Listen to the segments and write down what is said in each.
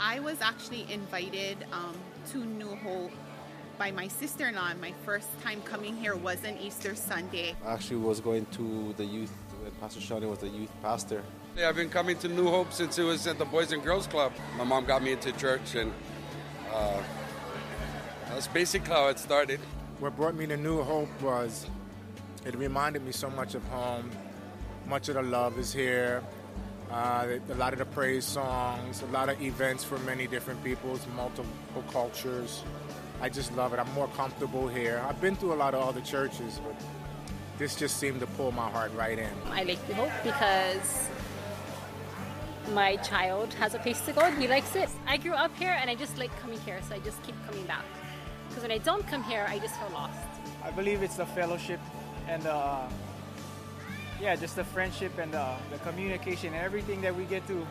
I was actually invited um, to New Hope by my sister-in-law. My first time coming here was an Easter Sunday. I actually was going to the youth when Pastor Shawnee was the youth pastor. Yeah, I've been coming to New Hope since it was at the Boys and Girls Club. My mom got me into church, and uh, that's basically how it started. What brought me to New Hope was it reminded me so much of home. Much of the love is here. Uh, a lot of the praise songs, a lot of events for many different peoples, multiple cultures. I just love it. I'm more comfortable here. I've been through a lot of other churches, but this just seemed to pull my heart right in. I like New Hope because my child has a place to go and he likes it. I grew up here and I just like coming here, so I just keep coming back. Because when I don't come here, I just feel lost. I believe it's the fellowship and uh, yeah, just the friendship and the, the communication and everything that we get to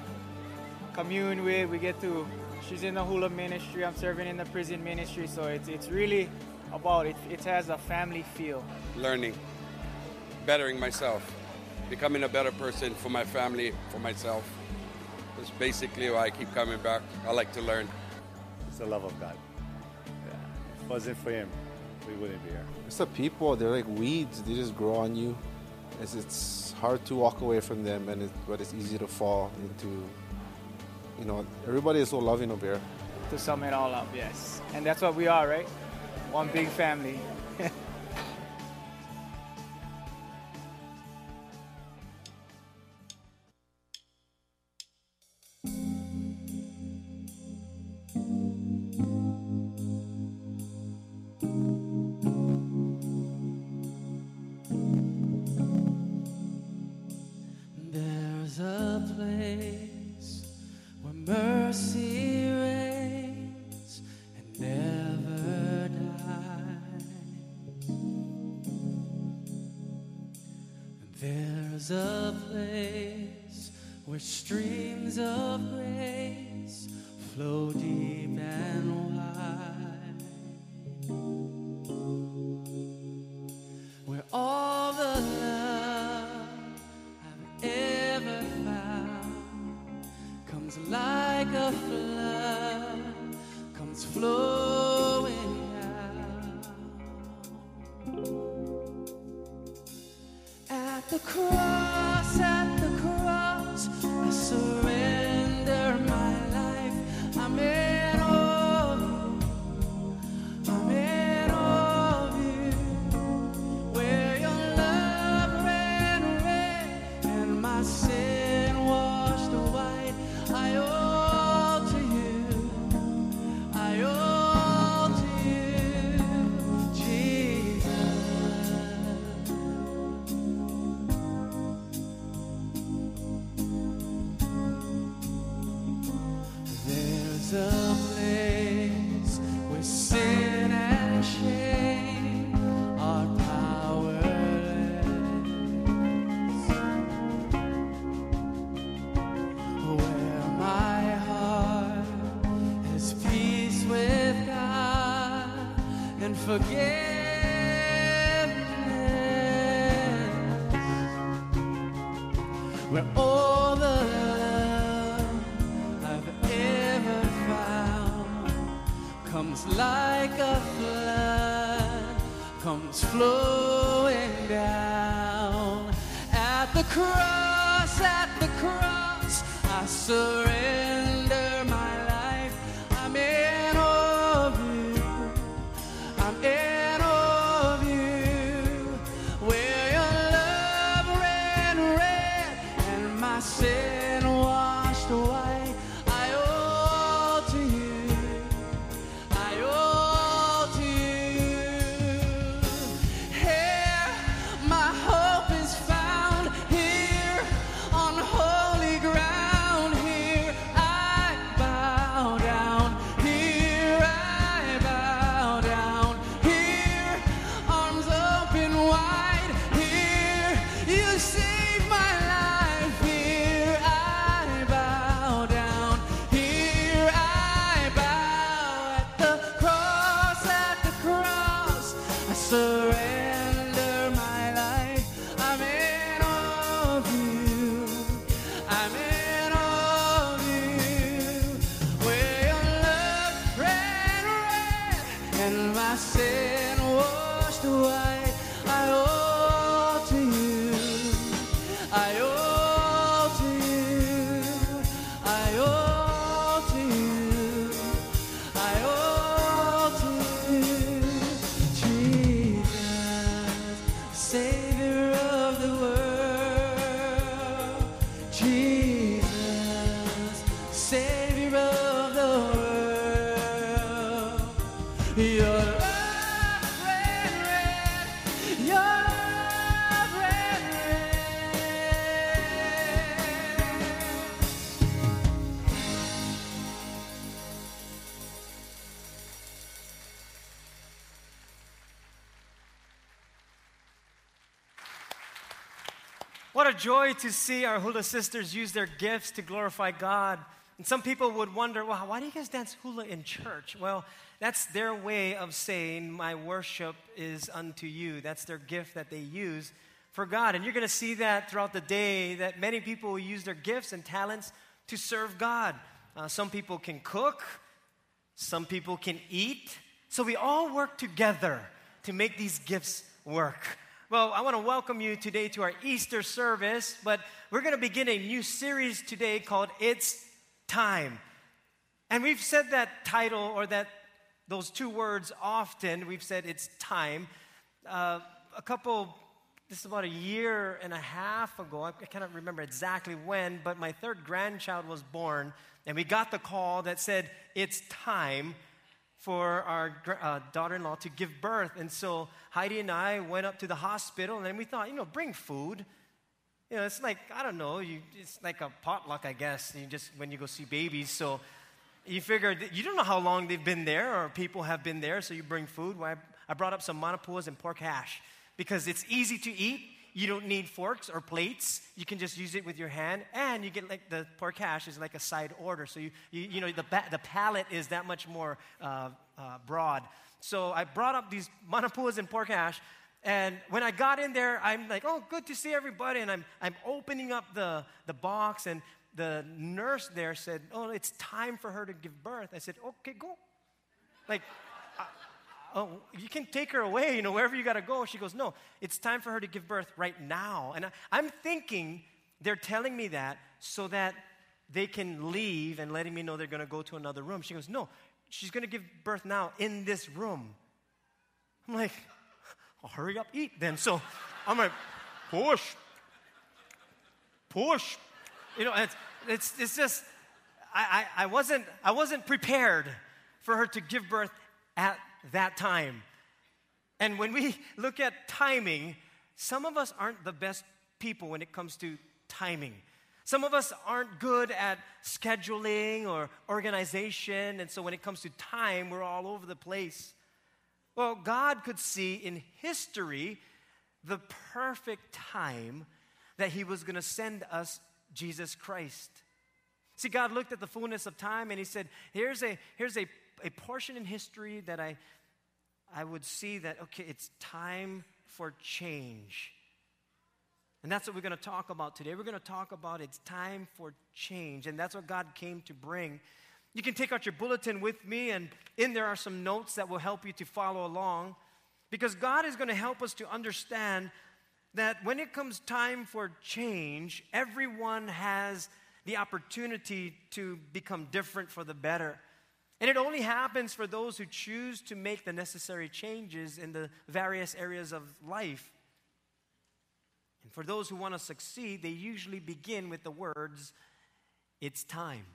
commune with. We get to. She's in the hula ministry. I'm serving in the prison ministry, so it's it's really about it. It has a family feel. Learning, bettering myself, becoming a better person for my family, for myself. That's basically why I keep coming back. I like to learn. It's the love of God. Yeah. If it wasn't for Him, we wouldn't be here. It's the people, they're like weeds, they just grow on you. It's, it's hard to walk away from them, and it, but it's easy to fall into, you know, everybody is so loving over here. To sum it all up, yes. And that's what we are, right? One big family. Place where streams of grace flow joy to see our hula sisters use their gifts to glorify God. And some people would wonder, well, why do you guys dance hula in church? Well, that's their way of saying, My worship is unto you. That's their gift that they use for God. And you're going to see that throughout the day that many people will use their gifts and talents to serve God. Uh, some people can cook, some people can eat. So we all work together to make these gifts work. Well, I want to welcome you today to our Easter service, but we're going to begin a new series today called It's Time. And we've said that title or that those two words often. We've said it's time. Uh, a couple, this is about a year and a half ago. I, I cannot remember exactly when, but my third grandchild was born, and we got the call that said it's time for our uh, daughter in law to give birth. And so Heidi and I went up to the hospital, and then we thought, you know, bring food. You know, it's like, I don't know, you, it's like a potluck, I guess, you just when you go see babies. So you figure, you don't know how long they've been there or people have been there, so you bring food. Well, I, I brought up some manapuas and pork hash because it's easy to eat you don't need forks or plates. You can just use it with your hand, and you get like the pork hash is like a side order. So you, you, you know the, the palate is that much more uh, uh, broad. So I brought up these manapuas and pork hash, and when I got in there, I'm like, oh, good to see everybody, and I'm I'm opening up the the box, and the nurse there said, oh, it's time for her to give birth. I said, okay, go. Like oh, you can take her away, you know, wherever you got to go. She goes, no, it's time for her to give birth right now. And I, I'm thinking they're telling me that so that they can leave and letting me know they're going to go to another room. She goes, no, she's going to give birth now in this room. I'm like, oh, hurry up, eat then. So I'm like, push, push. You know, it's, it's, it's just, I, I, I, wasn't, I wasn't prepared for her to give birth at that time. And when we look at timing, some of us aren't the best people when it comes to timing. Some of us aren't good at scheduling or organization, and so when it comes to time, we're all over the place. Well, God could see in history the perfect time that He was going to send us Jesus Christ. See, God looked at the fullness of time and He said, Here's a, here's a a portion in history that I, I would see that, okay, it's time for change. And that's what we're going to talk about today. We're going to talk about it's time for change. And that's what God came to bring. You can take out your bulletin with me, and in there are some notes that will help you to follow along. Because God is going to help us to understand that when it comes time for change, everyone has the opportunity to become different for the better. And it only happens for those who choose to make the necessary changes in the various areas of life. And for those who want to succeed, they usually begin with the words, It's time.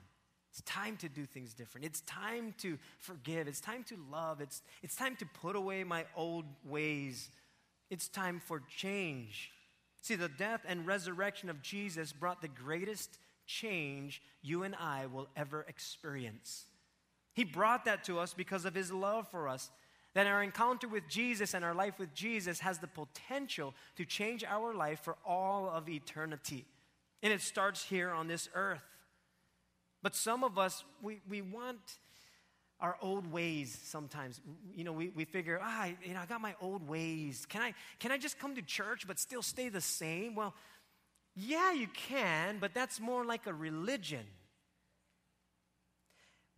It's time to do things different. It's time to forgive. It's time to love. It's, it's time to put away my old ways. It's time for change. See, the death and resurrection of Jesus brought the greatest change you and I will ever experience. He brought that to us because of His love for us. That our encounter with Jesus and our life with Jesus has the potential to change our life for all of eternity. And it starts here on this earth. But some of us, we, we want our old ways sometimes. You know, we, we figure, ah, you know, I got my old ways. Can I, can I just come to church but still stay the same? Well, yeah, you can, but that's more like a religion.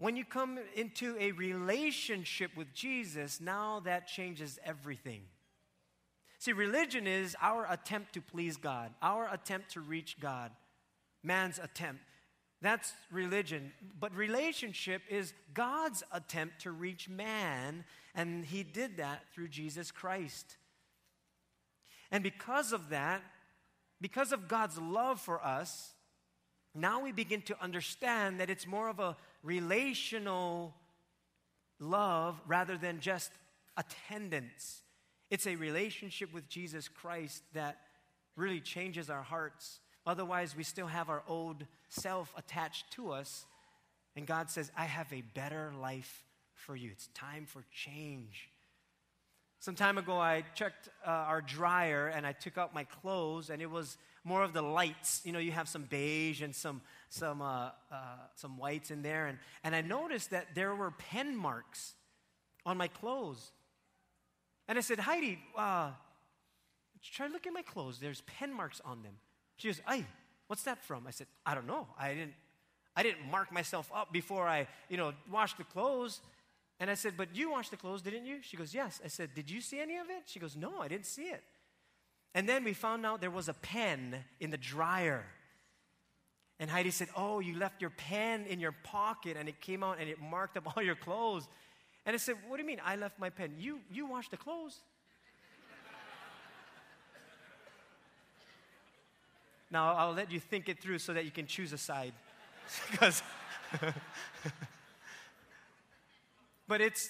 When you come into a relationship with Jesus, now that changes everything. See, religion is our attempt to please God, our attempt to reach God, man's attempt. That's religion. But relationship is God's attempt to reach man, and He did that through Jesus Christ. And because of that, because of God's love for us, now we begin to understand that it's more of a relational love rather than just attendance. It's a relationship with Jesus Christ that really changes our hearts. Otherwise, we still have our old self attached to us. And God says, I have a better life for you. It's time for change. Some time ago, I checked uh, our dryer and I took out my clothes, and it was more of the lights. You know, you have some beige and some some uh, uh, some whites in there, and and I noticed that there were pen marks on my clothes. And I said, Heidi, uh, try to look at my clothes. There's pen marks on them. She goes, Ay, what's that from? I said, I don't know. I didn't I didn't mark myself up before I, you know, washed the clothes. And I said, But you washed the clothes, didn't you? She goes, Yes. I said, Did you see any of it? She goes, No, I didn't see it. And then we found out there was a pen in the dryer. And Heidi said, Oh, you left your pen in your pocket and it came out and it marked up all your clothes. And I said, What do you mean I left my pen? You, you washed the clothes. now, I'll let you think it through so that you can choose a side. because, but it's,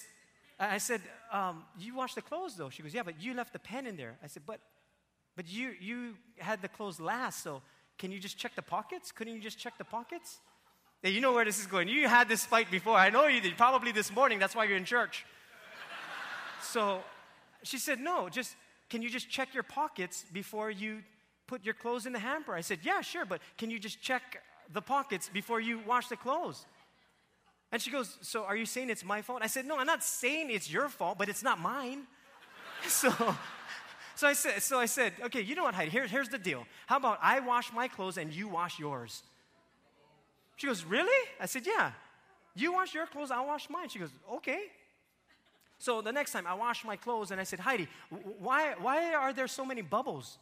I said, um, You washed the clothes though. She goes, Yeah, but you left the pen in there. I said, But, but you, you had the clothes last, so can you just check the pockets? Couldn't you just check the pockets? Yeah, you know where this is going. You had this fight before. I know you did. Probably this morning. That's why you're in church. so she said, No, just can you just check your pockets before you put your clothes in the hamper? I said, Yeah, sure, but can you just check the pockets before you wash the clothes? And she goes, So are you saying it's my fault? I said, No, I'm not saying it's your fault, but it's not mine. so so I said, so I said, okay, you know what, Heidi, here, here's the deal. How about I wash my clothes and you wash yours? She goes, Really? I said, Yeah. You wash your clothes, I'll wash mine. She goes, Okay. So the next time I wash my clothes and I said, Heidi, why, why are there so many bubbles?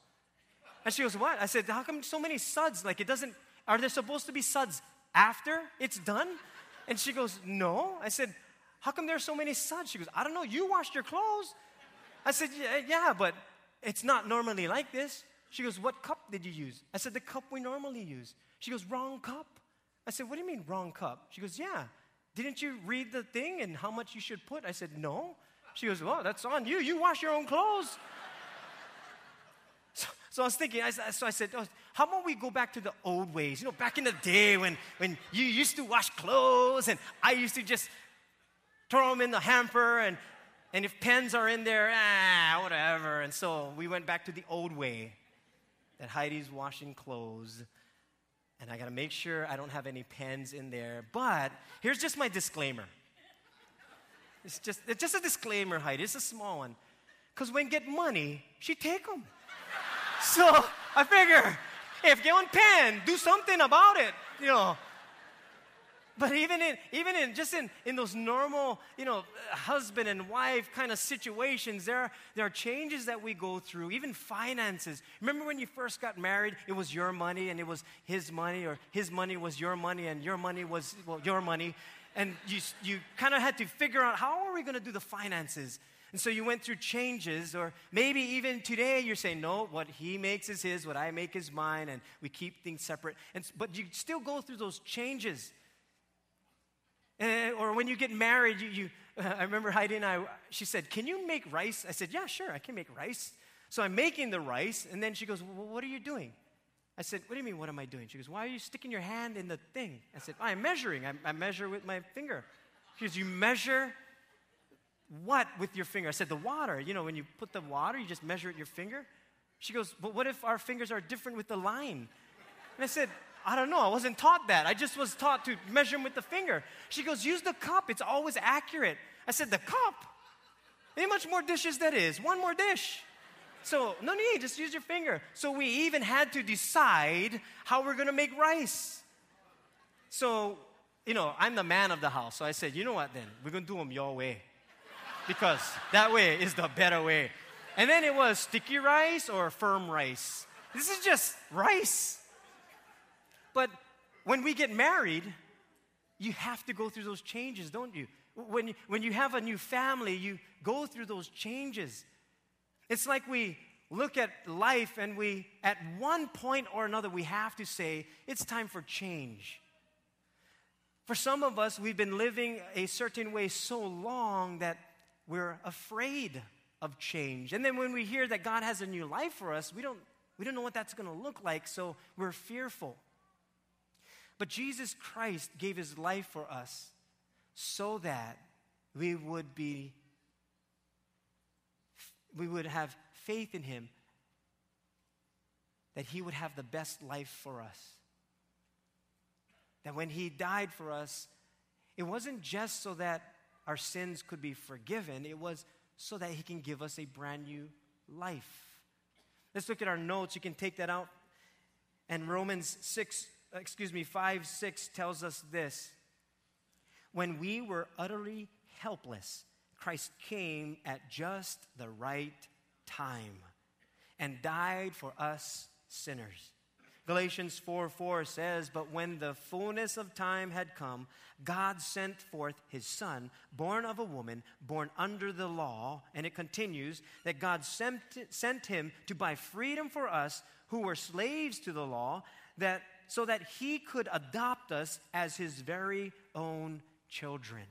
And she goes, What? I said, How come so many suds? Like it doesn't, are there supposed to be suds after it's done? And she goes, No. I said, How come there's so many suds? She goes, I don't know. You washed your clothes. I said, yeah but it's not normally like this. She goes, What cup did you use? I said, The cup we normally use. She goes, Wrong cup. I said, What do you mean, wrong cup? She goes, Yeah. Didn't you read the thing and how much you should put? I said, No. She goes, Well, that's on you. You wash your own clothes. so, so, I was thinking, I, so I said, oh, How about we go back to the old ways? You know, back in the day when, when you used to wash clothes and I used to just throw them in the hamper and, and if pens are in there, ah, whatever. And so we went back to the old way that Heidi's washing clothes and I got to make sure I don't have any pens in there. But here's just my disclaimer. It's just, it's just a disclaimer, Heidi. It's a small one. Because when get money, she take them. so I figure, if get one pen, do something about it. You know, but even in, even in, just in, in those normal, you know, husband and wife kind of situations, there are, there are changes that we go through, even finances. Remember when you first got married, it was your money and it was his money, or his money was your money and your money was, well, your money. And you, you kind of had to figure out how are we going to do the finances? And so you went through changes, or maybe even today you're saying, no, what he makes is his, what I make is mine, and we keep things separate. And, but you still go through those changes. Uh, or when you get married, you, you uh, I remember Heidi and I, she said, Can you make rice? I said, Yeah, sure, I can make rice. So I'm making the rice, and then she goes, well, What are you doing? I said, What do you mean, what am I doing? She goes, Why are you sticking your hand in the thing? I said, I'm measuring. I, I measure with my finger. She goes, You measure what with your finger? I said, The water. You know, when you put the water, you just measure it with your finger. She goes, But what if our fingers are different with the line? And I said, I don't know. I wasn't taught that. I just was taught to measure them with the finger. She goes, use the cup. It's always accurate. I said, the cup? How much more dishes that is? One more dish. So, no need, just use your finger. So, we even had to decide how we're gonna make rice. So, you know, I'm the man of the house. So I said, you know what then? We're gonna do them your way. Because that way is the better way. And then it was sticky rice or firm rice. This is just rice. But when we get married, you have to go through those changes, don't you? When, you, when you have a new family, you go through those changes. It's like we look at life and we, at one point or another, we have to say, it's time for change. For some of us, we've been living a certain way so long that we're afraid of change. And then when we hear that God has a new life for us, we don't, we don't know what that's going to look like, so we're fearful. But Jesus Christ gave his life for us so that we would be we would have faith in him that He would have the best life for us. That when He died for us, it wasn't just so that our sins could be forgiven, it was so that He can give us a brand new life. Let's look at our notes. You can take that out. And Romans 6, excuse me, 5 6 tells us this. When we were utterly helpless, Christ came at just the right time and died for us sinners. Galatians 4 4 says, But when the fullness of time had come, God sent forth his Son, born of a woman, born under the law. And it continues that God sent, sent him to buy freedom for us who were slaves to the law, that, so that he could adopt us as his very own children.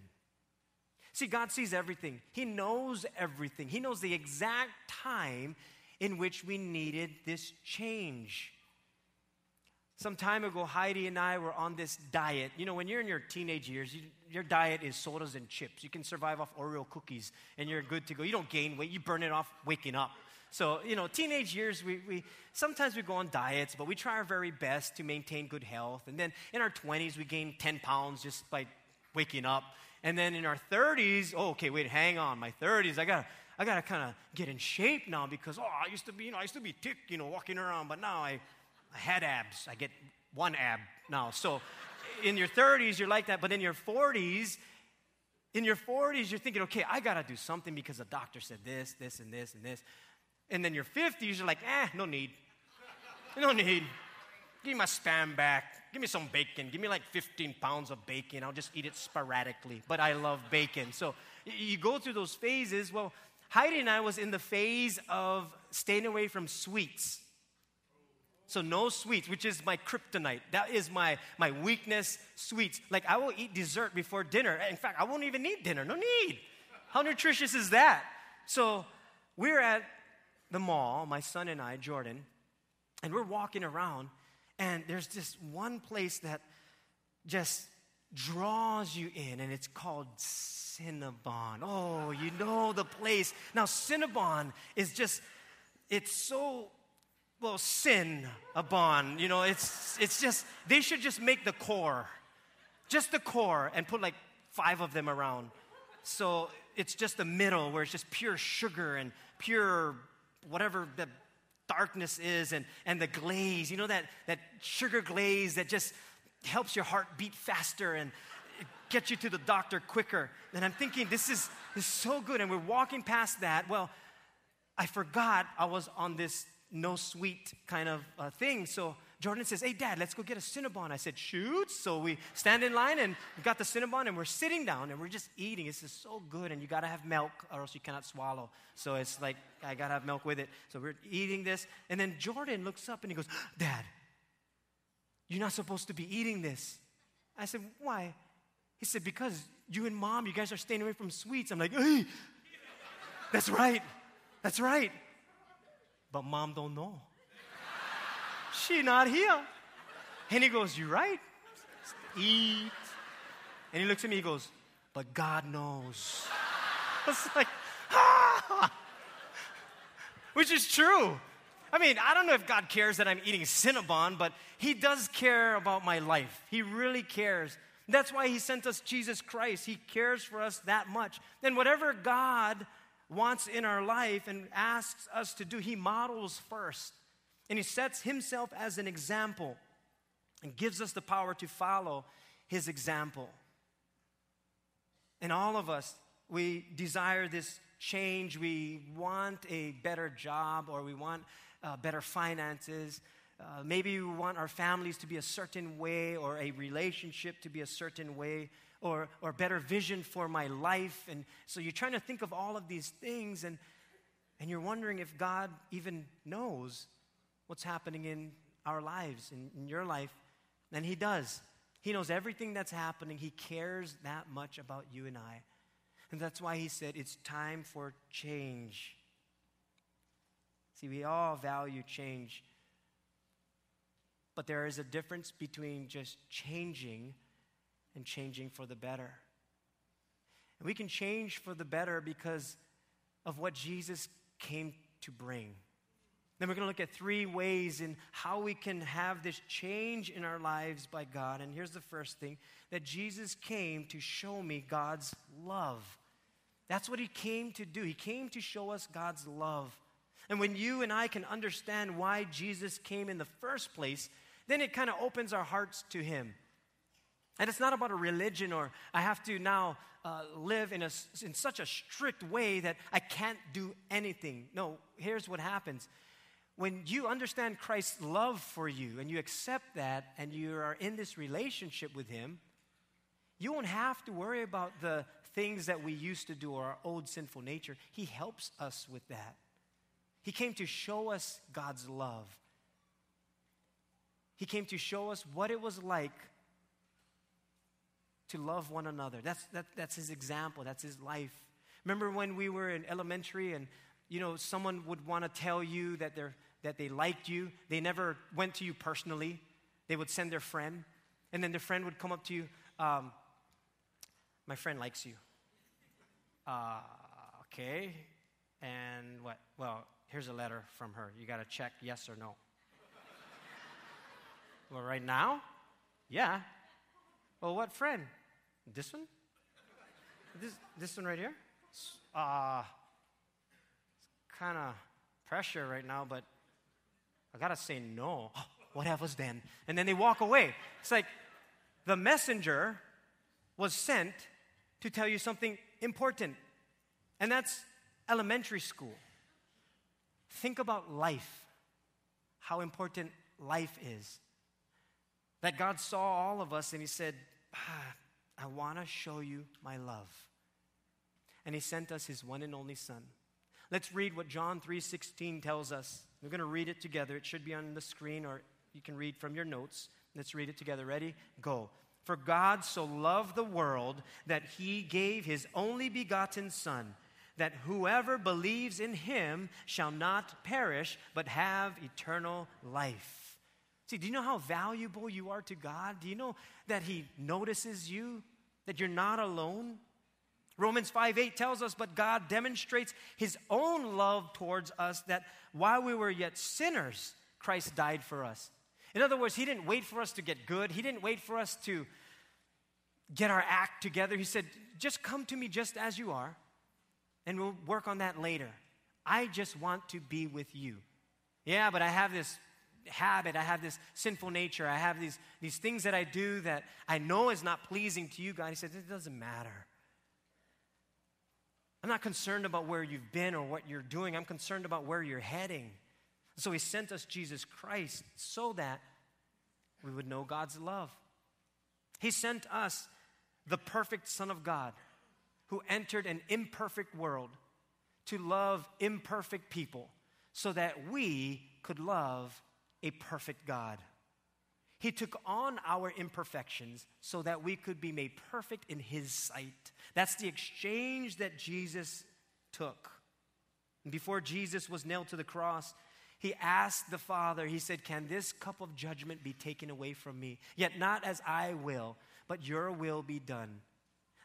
See, God sees everything, He knows everything, He knows the exact time in which we needed this change. Some time ago, Heidi and I were on this diet. You know, when you're in your teenage years, you, your diet is sodas and chips. You can survive off Oreo cookies and you're good to go. You don't gain weight, you burn it off waking up. So, you know, teenage years, we, we sometimes we go on diets, but we try our very best to maintain good health. And then in our 20s, we gain 10 pounds just by waking up. And then in our 30s, oh, okay, wait, hang on. My 30s, I got to I got to kind of get in shape now because, oh, I used to be, you know, I used to be thick, you know, walking around, but now I, I had abs. I get one ab now. So in your 30s, you're like that, but in your 40s, in your 40s, you're thinking, okay, I got to do something because the doctor said this, this, and this, and this. And then your 50s, you're like, eh, no need. No need. Give me my spam back. Give me some bacon. Give me like 15 pounds of bacon. I'll just eat it sporadically. But I love bacon. So you go through those phases. Well, Heidi and I was in the phase of staying away from sweets. So no sweets, which is my kryptonite. That is my, my weakness, sweets. Like I will eat dessert before dinner. In fact, I won't even need dinner. No need. How nutritious is that? So we're at the mall, my son and I, Jordan, and we're walking around, and there's this one place that just draws you in, and it's called Cinnabon. Oh, you know the place. Now, Cinnabon is just, it's so, well, sin a bond. You know, it's, it's just, they should just make the core, just the core, and put like five of them around. So it's just the middle where it's just pure sugar and pure whatever the darkness is and, and the glaze, you know, that, that sugar glaze that just helps your heart beat faster and get you to the doctor quicker. And I'm thinking, this is, this is so good. And we're walking past that. Well, I forgot I was on this no sweet kind of uh, thing. So Jordan says, Hey, dad, let's go get a Cinnabon. I said, Shoot. So we stand in line and we got the Cinnabon and we're sitting down and we're just eating. This is so good. And you got to have milk or else you cannot swallow. So it's like, I got to have milk with it. So we're eating this. And then Jordan looks up and he goes, Dad, you're not supposed to be eating this. I said, Why? He said, Because you and mom, you guys are staying away from sweets. I'm like, Hey, that's right. That's right. But mom don't know. She not here. And he goes, You're right? Eat. And he looks at me, he goes, But God knows. I was like, ah! Which is true. I mean, I don't know if God cares that I'm eating Cinnabon, but He does care about my life. He really cares. That's why He sent us Jesus Christ. He cares for us that much. And whatever God wants in our life and asks us to do, He models first. And He sets Himself as an example and gives us the power to follow His example. And all of us, we desire this change. We want a better job or we want uh, better finances. Uh, maybe we want our families to be a certain way or a relationship to be a certain way or, or better vision for my life. And so you're trying to think of all of these things and, and you're wondering if God even knows what's happening in our lives, in, in your life. And He does. He knows everything that's happening. He cares that much about you and I. And that's why He said it's time for change. See, we all value change. But there is a difference between just changing and changing for the better. And we can change for the better because of what Jesus came to bring. Then we're going to look at three ways in how we can have this change in our lives by God. And here's the first thing that Jesus came to show me God's love. That's what he came to do. He came to show us God's love. And when you and I can understand why Jesus came in the first place, then it kind of opens our hearts to him. And it's not about a religion or I have to now uh, live in, a, in such a strict way that I can't do anything. No, here's what happens. When you understand Christ's love for you and you accept that and you are in this relationship with Him, you won't have to worry about the things that we used to do or our old sinful nature. He helps us with that. He came to show us God's love. He came to show us what it was like to love one another. That's, that, that's his example, that's his life. Remember when we were in elementary and you know someone would want to tell you that they're that they liked you. They never went to you personally. They would send their friend, and then their friend would come up to you. Um, My friend likes you. Uh, okay. And what? Well, here's a letter from her. You got to check yes or no. well, right now? Yeah. Well, what friend? This one? This, this one right here? Uh, it's kind of pressure right now, but I gotta say no. Oh, what happens then? And then they walk away. It's like the messenger was sent to tell you something important, and that's elementary school. Think about life, how important life is. That God saw all of us and He said, ah, I want to show you my love. And He sent us His one and only Son. Let's read what John 3:16 tells us. We're going to read it together. It should be on the screen or you can read from your notes. Let's read it together. Ready? Go. For God so loved the world that he gave his only begotten Son, that whoever believes in him shall not perish, but have eternal life. See, do you know how valuable you are to God? Do you know that he notices you, that you're not alone? Romans 5 8 tells us, but God demonstrates his own love towards us that while we were yet sinners, Christ died for us. In other words, he didn't wait for us to get good, he didn't wait for us to get our act together. He said, just come to me just as you are, and we'll work on that later. I just want to be with you. Yeah, but I have this habit, I have this sinful nature, I have these, these things that I do that I know is not pleasing to you, God. He says, it doesn't matter. I'm not concerned about where you've been or what you're doing. I'm concerned about where you're heading. So he sent us Jesus Christ so that we would know God's love. He sent us the perfect Son of God who entered an imperfect world to love imperfect people so that we could love a perfect God. He took on our imperfections so that we could be made perfect in His sight. That's the exchange that Jesus took. Before Jesus was nailed to the cross, he asked the Father, He said, Can this cup of judgment be taken away from me? Yet not as I will, but your will be done.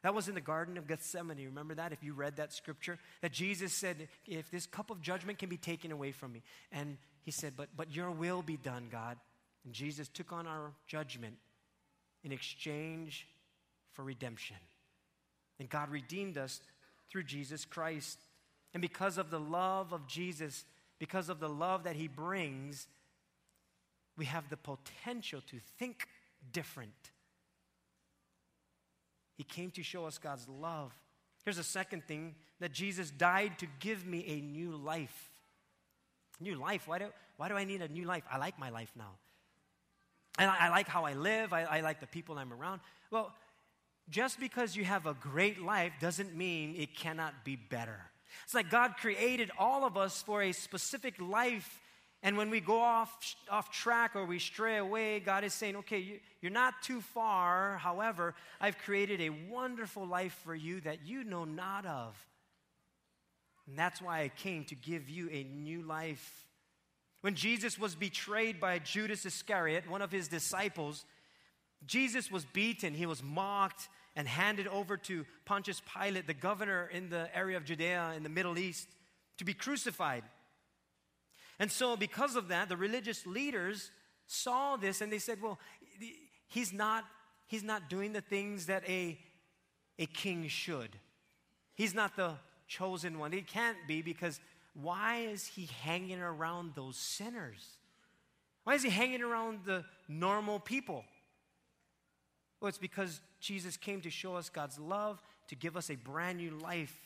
That was in the Garden of Gethsemane. Remember that? If you read that scripture, that Jesus said, If this cup of judgment can be taken away from me. And he said, But, but your will be done, God. And Jesus took on our judgment in exchange for redemption. And God redeemed us through Jesus Christ. And because of the love of Jesus, because of the love that he brings, we have the potential to think different. He came to show us God's love. Here's a second thing that Jesus died to give me a new life. New life. Why do, why do I need a new life? I like my life now. And I, I like how I live, I, I like the people I'm around. Well, just because you have a great life doesn't mean it cannot be better. It's like God created all of us for a specific life. And when we go off, off track or we stray away, God is saying, okay, you, you're not too far. However, I've created a wonderful life for you that you know not of. And that's why I came to give you a new life. When Jesus was betrayed by Judas Iscariot, one of his disciples, Jesus was beaten, he was mocked, and handed over to Pontius Pilate, the governor in the area of Judea in the Middle East, to be crucified. And so, because of that, the religious leaders saw this and they said, Well, he's not, he's not doing the things that a, a king should. He's not the chosen one. He can't be because why is he hanging around those sinners? Why is he hanging around the normal people? Well, it's because Jesus came to show us God's love, to give us a brand new life.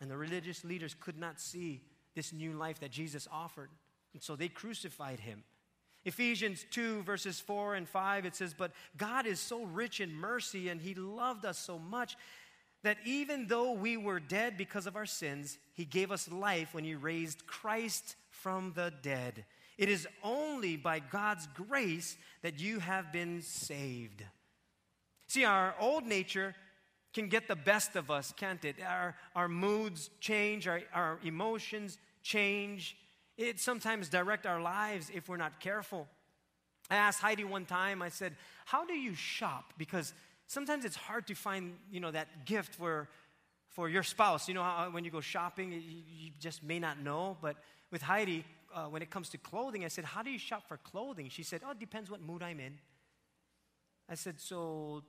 And the religious leaders could not see this new life that Jesus offered. And so they crucified him. Ephesians 2, verses 4 and 5, it says, But God is so rich in mercy, and He loved us so much that even though we were dead because of our sins, He gave us life when He raised Christ from the dead. It is only by God's grace that you have been saved. See, our old nature can get the best of us, can't it? Our, our moods change, our, our emotions change. It sometimes direct our lives if we're not careful. I asked Heidi one time, I said, How do you shop? Because sometimes it's hard to find, you know, that gift for, for your spouse. You know, how, when you go shopping, you, you just may not know. But with Heidi, uh, when it comes to clothing, I said, How do you shop for clothing? She said, Oh, it depends what mood I'm in. I said, So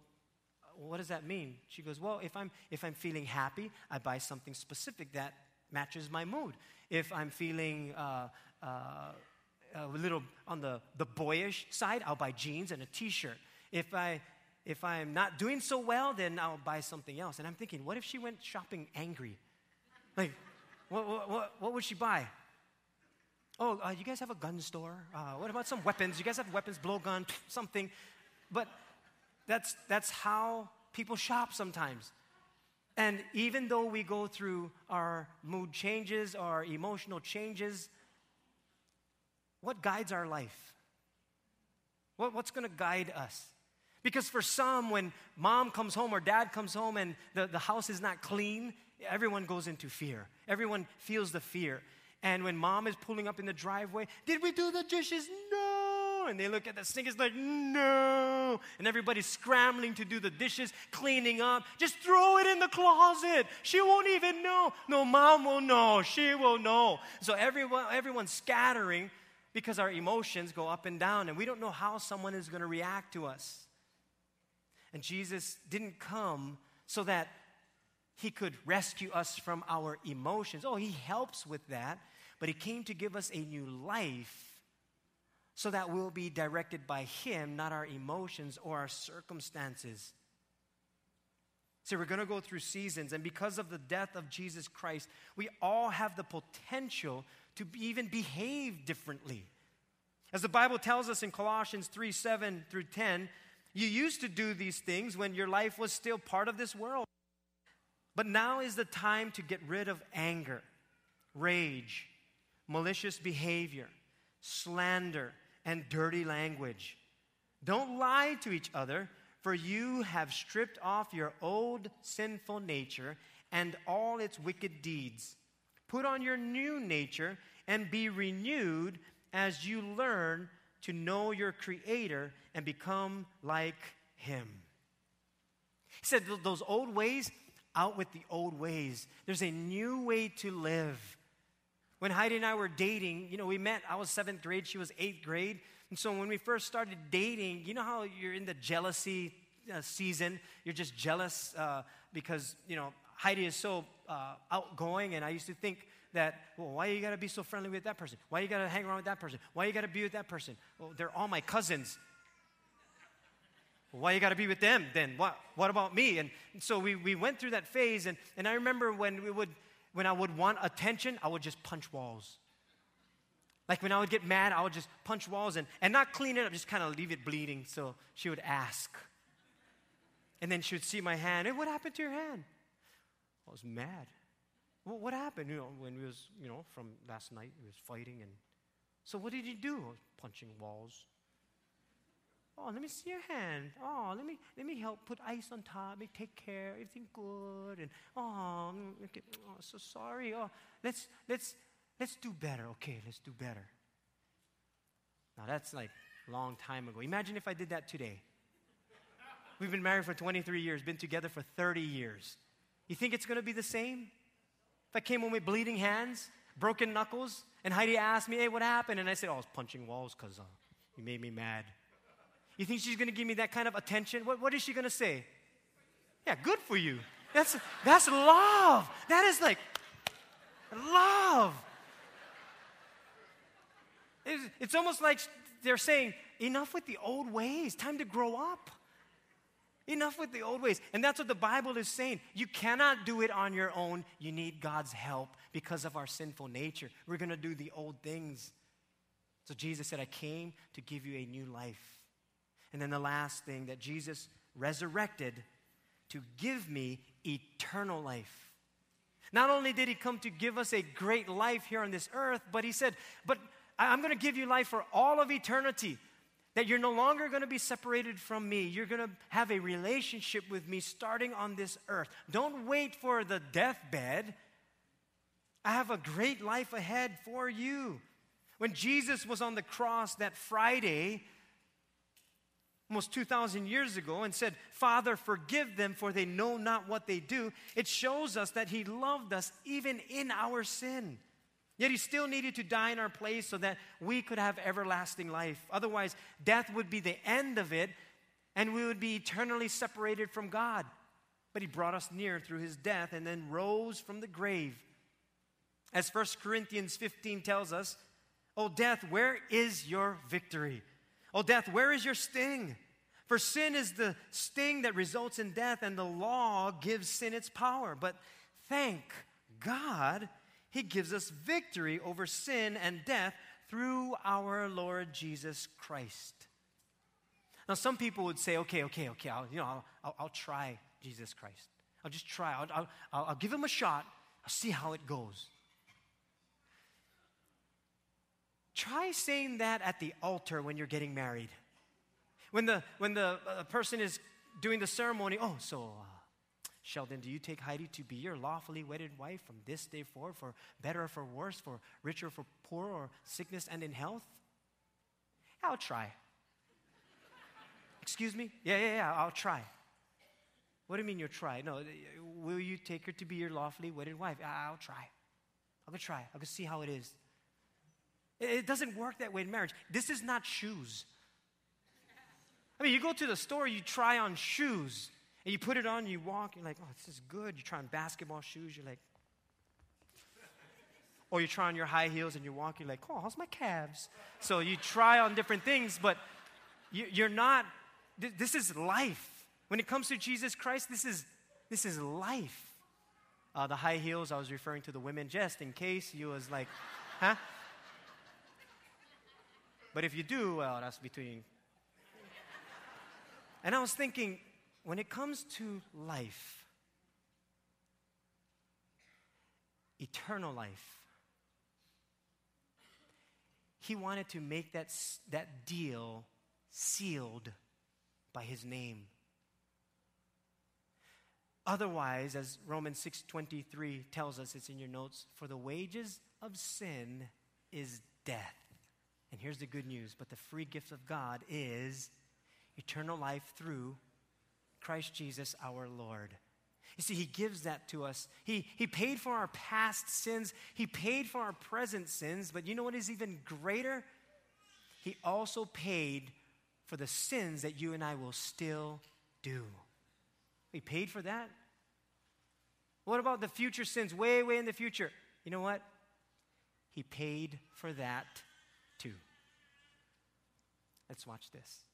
what does that mean? She goes, Well, if I'm, if I'm feeling happy, I buy something specific that matches my mood. If I'm feeling uh, uh, a little on the, the boyish side, I'll buy jeans and a t shirt. If, I, if I'm not doing so well, then I'll buy something else. And I'm thinking, what if she went shopping angry? Like, what, what, what, would she buy? Oh, uh, you guys have a gun store? Uh, what about some weapons? You guys have weapons, blowgun, something. But that's, that's how people shop sometimes. And even though we go through our mood changes, our emotional changes, what guides our life? What, what's going to guide us? Because for some, when mom comes home or dad comes home and the, the house is not clean, everyone goes into fear. Everyone feels the fear. And when mom is pulling up in the driveway, did we do the dishes? No. And they look at the sink, it's like, no. And everybody's scrambling to do the dishes, cleaning up. Just throw it in the closet. She won't even know. No, mom will know. She will know. So everyone, everyone's scattering because our emotions go up and down, and we don't know how someone is going to react to us. And Jesus didn't come so that he could rescue us from our emotions. Oh, he helps with that, but he came to give us a new life so that we'll be directed by Him, not our emotions or our circumstances. So, we're going to go through seasons, and because of the death of Jesus Christ, we all have the potential to even behave differently. As the Bible tells us in Colossians 3 7 through 10, you used to do these things when your life was still part of this world. But now is the time to get rid of anger, rage, malicious behavior, slander and dirty language. Don't lie to each other, for you have stripped off your old sinful nature and all its wicked deeds. Put on your new nature and be renewed as you learn to know your Creator and become like Him. He said, Those old ways, out with the old ways. There's a new way to live. When Heidi and I were dating, you know, we met, I was seventh grade, she was eighth grade. And so when we first started dating, you know how you're in the jealousy uh, season? You're just jealous uh, because, you know, Heidi is so uh, outgoing, and I used to think that, well, why you gotta be so friendly with that person? Why you gotta hang around with that person? Why you gotta be with that person? Well, they're all my cousins. why you gotta be with them then? What, what about me? And, so we, we went through that phase, and, and I remember when we would when I would want attention, I would just punch walls. Like when I would get mad, I would just punch walls and, and not clean it up, just kind of leave it bleeding. So she would ask. And then she would see my hand. Hey, what happened to your hand? I was mad. Well, what happened? You know, when we was, you know, from last night, we was fighting. And so what did you do? punching walls. Oh, let me see your hand. Oh, let me let me help put ice on top. Let me take care. Everything good. And oh, okay. oh, so sorry. Oh, let's let's let's do better. Okay, let's do better. Now that's like a long time ago. Imagine if I did that today. We've been married for 23 years, been together for 30 years. You think it's going to be the same? If I came home with bleeding hands, broken knuckles. And Heidi asked me, hey, what happened? And I said, oh, I was punching walls because uh, you made me mad. You think she's going to give me that kind of attention? What, what is she going to say? Yeah, good for you. That's, that's love. That is like love. It's, it's almost like they're saying, enough with the old ways, time to grow up. Enough with the old ways. And that's what the Bible is saying. You cannot do it on your own. You need God's help because of our sinful nature. We're going to do the old things. So Jesus said, I came to give you a new life. And then the last thing that Jesus resurrected to give me eternal life. Not only did he come to give us a great life here on this earth, but he said, But I'm going to give you life for all of eternity that you're no longer going to be separated from me. You're going to have a relationship with me starting on this earth. Don't wait for the deathbed. I have a great life ahead for you. When Jesus was on the cross that Friday, almost 2,000 years ago, and said, Father, forgive them, for they know not what they do, it shows us that He loved us even in our sin. Yet he still needed to die in our place so that we could have everlasting life. Otherwise, death would be the end of it, and we would be eternally separated from God. But he brought us near through his death and then rose from the grave. As 1 Corinthians 15 tells us, O death, where is your victory? O death, where is your sting? For sin is the sting that results in death, and the law gives sin its power. But thank God he gives us victory over sin and death through our Lord Jesus Christ. Now, some people would say, okay, okay, okay, I'll, you know, I'll, I'll, I'll try Jesus Christ. I'll just try. I'll, I'll, I'll give him a shot. I'll see how it goes. Try saying that at the altar when you're getting married. When the, when the uh, person is doing the ceremony, oh, so uh, Sheldon, do you take Heidi to be your lawfully wedded wife from this day forward for better or for worse, for richer or for poor, or sickness and in health? I'll try. Excuse me? Yeah, yeah, yeah, I'll try. What do you mean you'll try? No, will you take her to be your lawfully wedded wife? I'll try. I'll go try. I'll go see how it is. It doesn't work that way in marriage. This is not shoes. I mean, you go to the store, you try on shoes. And you put it on, you walk, you're like, oh, this is good. You try on basketball shoes, you're like, or you try on your high heels and you walk, you're like, oh, how's my calves? So you try on different things, but you, are not, this is life. When it comes to Jesus Christ, this is, this is life. Uh, the high heels, I was referring to the women just in case you was like, huh? But if you do, well, that's between. And I was thinking, when it comes to life, eternal life, he wanted to make that, that deal sealed by his name. Otherwise, as Romans 6:23 tells us, it's in your notes, for the wages of sin is death. And here's the good news, but the free gift of God is eternal life through Christ Jesus our Lord. You see, He gives that to us. He, he paid for our past sins, He paid for our present sins, but you know what is even greater? He also paid for the sins that you and I will still do. He paid for that. What about the future sins, way, way in the future? You know what? He paid for that too. Let's watch this.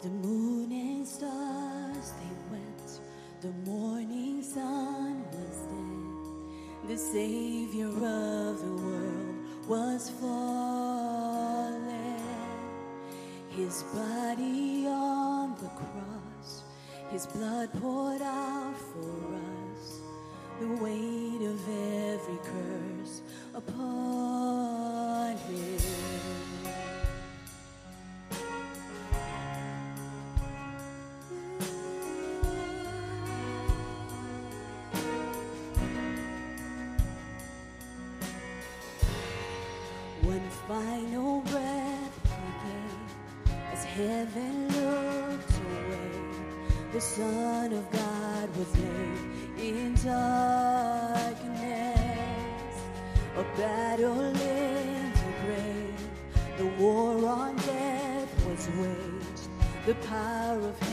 The moon and stars they wept, the morning sun was dead, the Savior of the world was fallen. His body on the cross, His blood poured out for us, the weight of every curse upon. the Son of God was laid in darkness, a battle in the grave, the war on death was waged, the power of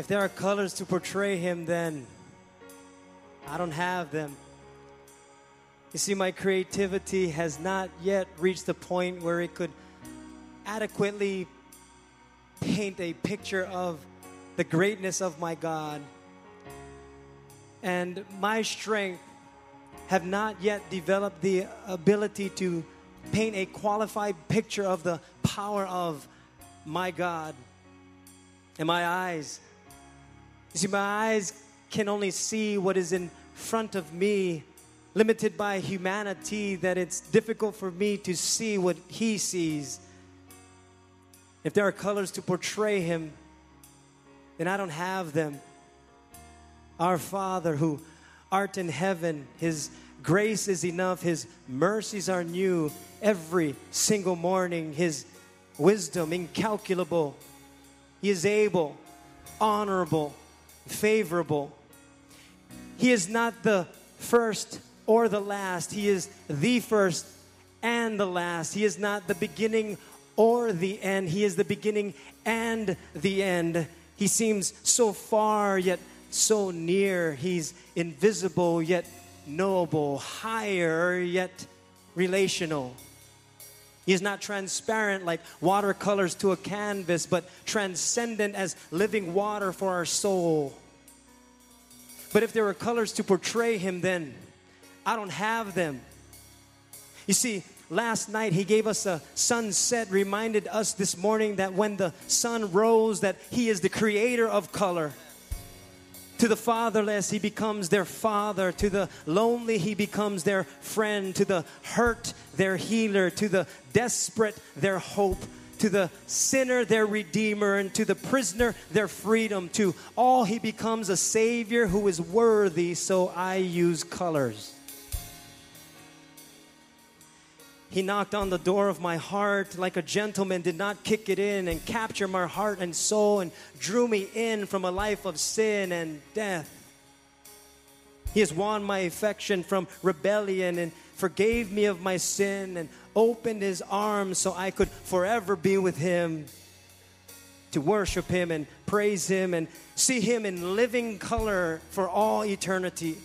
If there are colors to portray him, then I don't have them. You see, my creativity has not yet reached the point where it could adequately paint a picture of the greatness of my God. And my strength have not yet developed the ability to paint a qualified picture of the power of my God. And my eyes, you see, my eyes can only see what is in front of me, limited by humanity, that it's difficult for me to see what He sees. If there are colors to portray Him, then I don't have them. Our Father who art in heaven, His grace is enough, His mercies are new every single morning, His wisdom incalculable. He is able, honorable, favorable. He is not the first or the last. He is the first and the last. He is not the beginning or the end. He is the beginning and the end. He seems so far yet so near. He's invisible yet knowable, higher yet relational. He is not transparent like watercolors to a canvas, but transcendent as living water for our soul. But if there were colors to portray him, then I don't have them. You see, last night he gave us a sunset, reminded us this morning that when the sun rose, that he is the creator of color. To the fatherless, he becomes their father. To the lonely, he becomes their friend. To the hurt, their healer. To the desperate, their hope. To the sinner, their redeemer. And to the prisoner, their freedom. To all, he becomes a savior who is worthy. So I use colors. He knocked on the door of my heart like a gentleman, did not kick it in and capture my heart and soul and drew me in from a life of sin and death. He has won my affection from rebellion and forgave me of my sin and opened his arms so I could forever be with him to worship him and praise him and see him in living color for all eternity.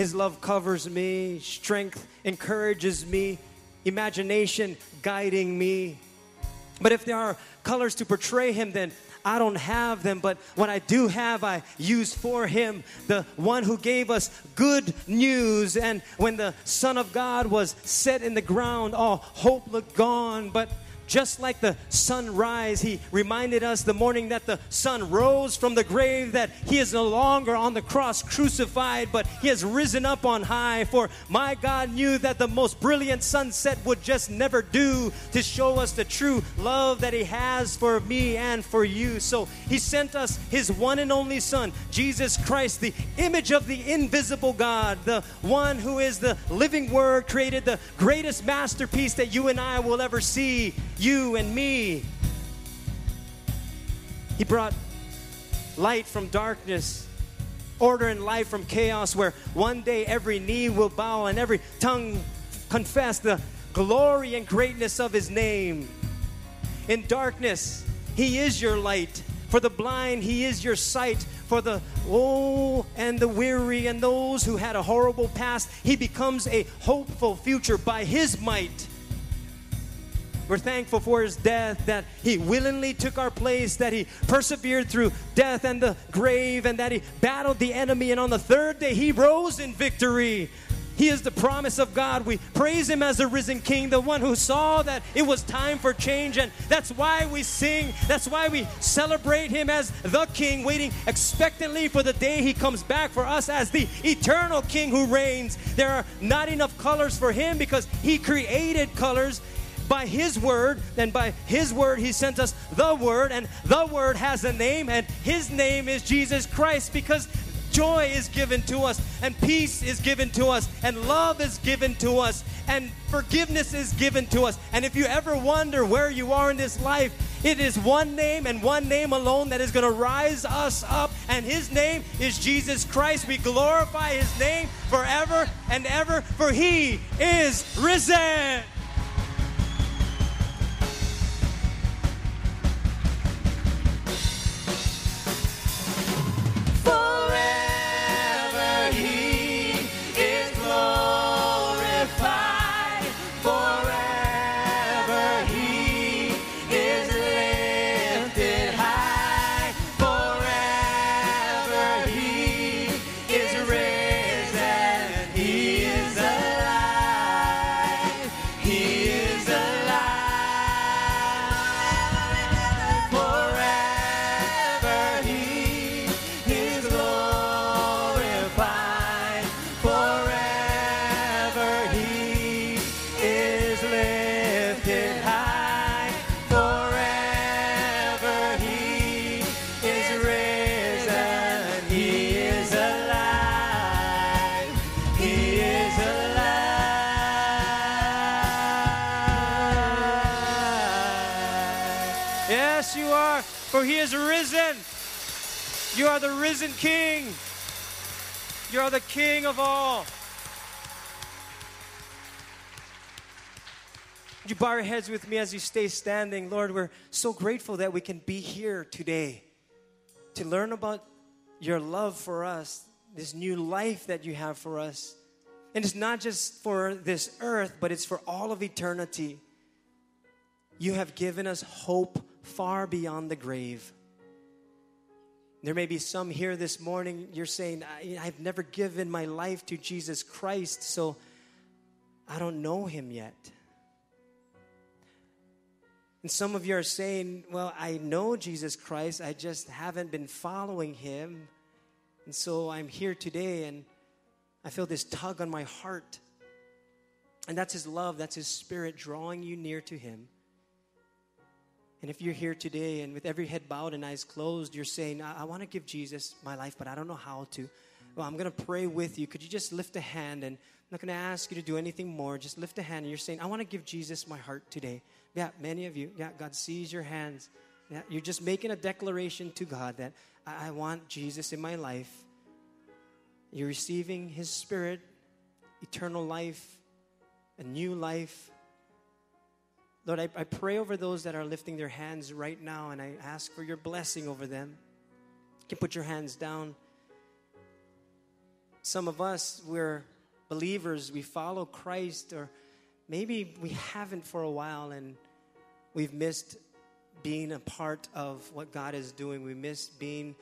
His love covers me, strength encourages me, imagination guiding me. But if there are colors to portray him, then I don't have them. But what I do have, I use for him, the one who gave us good news. And when the Son of God was set in the ground, all hope looked gone. But just like the sunrise, he reminded us the morning that the sun rose from the grave, that he is no longer on the cross crucified, but he has risen up on high. For my God knew that the most brilliant sunset would just never do to show us the true love that he has for me and for you. So he sent us his one and only Son, Jesus Christ, the image of the invisible God, the one who is the living Word, created the greatest masterpiece that you and I will ever see you and me. He brought light from darkness, order and life from chaos, where one day every knee will bow and every tongue confess the glory and greatness of His name. In darkness, He is your light. For the blind, He is your sight. For the old and the weary and those who had a horrible past, He becomes a hopeful future by His might. We're thankful for his death, that he willingly took our place, that he persevered through death and the grave, and that he battled the enemy. And on the third day, he rose in victory. He is the promise of God. We praise Him as the risen King, the one who saw that it was time for change. And that's why we sing. That's why we celebrate Him as the King, waiting expectantly for the day He comes back for us as the eternal King who reigns. There are not enough colors for Him because He created colors by His Word, and by His Word, He sent us the Word, and the Word has a name, and His name is Jesus Christ because joy is given to us, and peace is given to us, and love is given to us, and forgiveness is given to us. And if you ever wonder where you are in this life, it is one name and one name alone that is going to rise us up, and His name is Jesus Christ. We glorify His name forever and ever, for He is risen. Are the risen King. You are the King of all. Would you bow your heads with me as you stay standing? Lord, we're so grateful that we can be here today to learn about your love for us, this new life that you have for us. And it's not just for this earth, but it's for all of eternity. You have given us hope far beyond the grave. There may be some here this morning, you're saying, I've never given my life to Jesus Christ, so I don't know him yet. And some of you are saying, Well, I know Jesus Christ, I just haven't been following him. And so I'm here today and I feel this tug on my heart. And that's his love, that's his spirit drawing you near to him. And if you're here today and with every head bowed and eyes closed, you're saying, I, I want to give Jesus my life, but I don't know how to. Well, I'm going to pray with you. Could you just lift a hand? And I'm not going to ask you to do anything more. Just lift a hand and you're saying, I want to give Jesus my heart today. Yeah, many of you. Yeah, God sees your hands. Yeah, you're just making a declaration to God that I, I want Jesus in my life. You're receiving His Spirit, eternal life, a new life. Lord, I, I pray over those that are lifting their hands right now, and I ask for your blessing over them. You can put your hands down. Some of us, we're believers, we follow Christ, or maybe we haven't for a while, and we've missed being a part of what God is doing. We missed being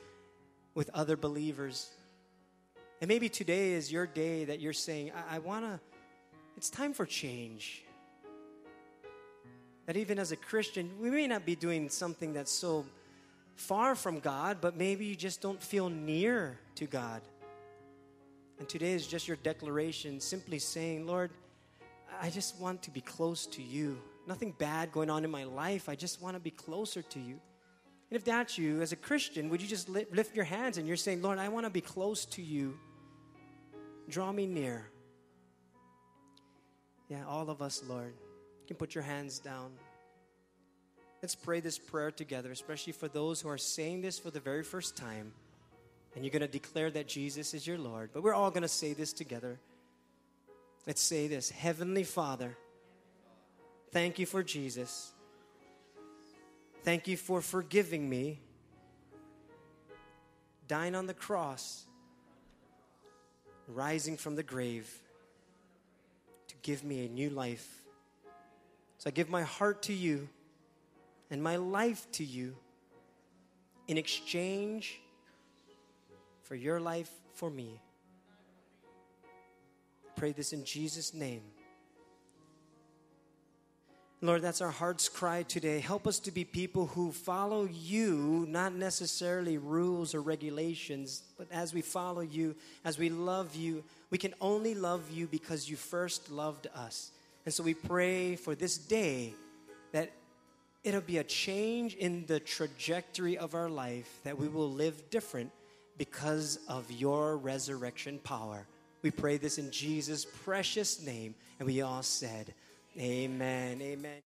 with other believers. And maybe today is your day that you're saying, I, I want to, it's time for change that even as a Christian, we may not be doing something that's so far from God, but maybe you just don't feel near to God. And today is just your declaration, simply saying, Lord, I just want to be close to you. Nothing bad going on in my life. I just want to be closer to you. And if that's you, as a Christian, would you just lift your hands and you're saying, Lord, I want to be close to you. Draw me near. Yeah, all of us, Lord. Can put your hands down. Let's pray this prayer together, especially for those who are saying this for the very first time. And you're going to declare that Jesus is your Lord. But we're all going to say this together. Let's say this Heavenly Father, thank you for Jesus. Thank you for forgiving me, dying on the cross, rising from the grave to give me a new life. So I give my heart to you and my life to you in exchange for your life for me. pray this in Jesus' name. Lord, that's our heart's cry today. Help us to be people who follow you, not necessarily rules or regulations, but as we follow you, as we love you, we can only love you because you first loved us. And so we pray for this day that it'll be a change in the trajectory of our life, that we will live different because of your resurrection power. We pray this in Jesus' precious name, and we all said, Amen. Amen.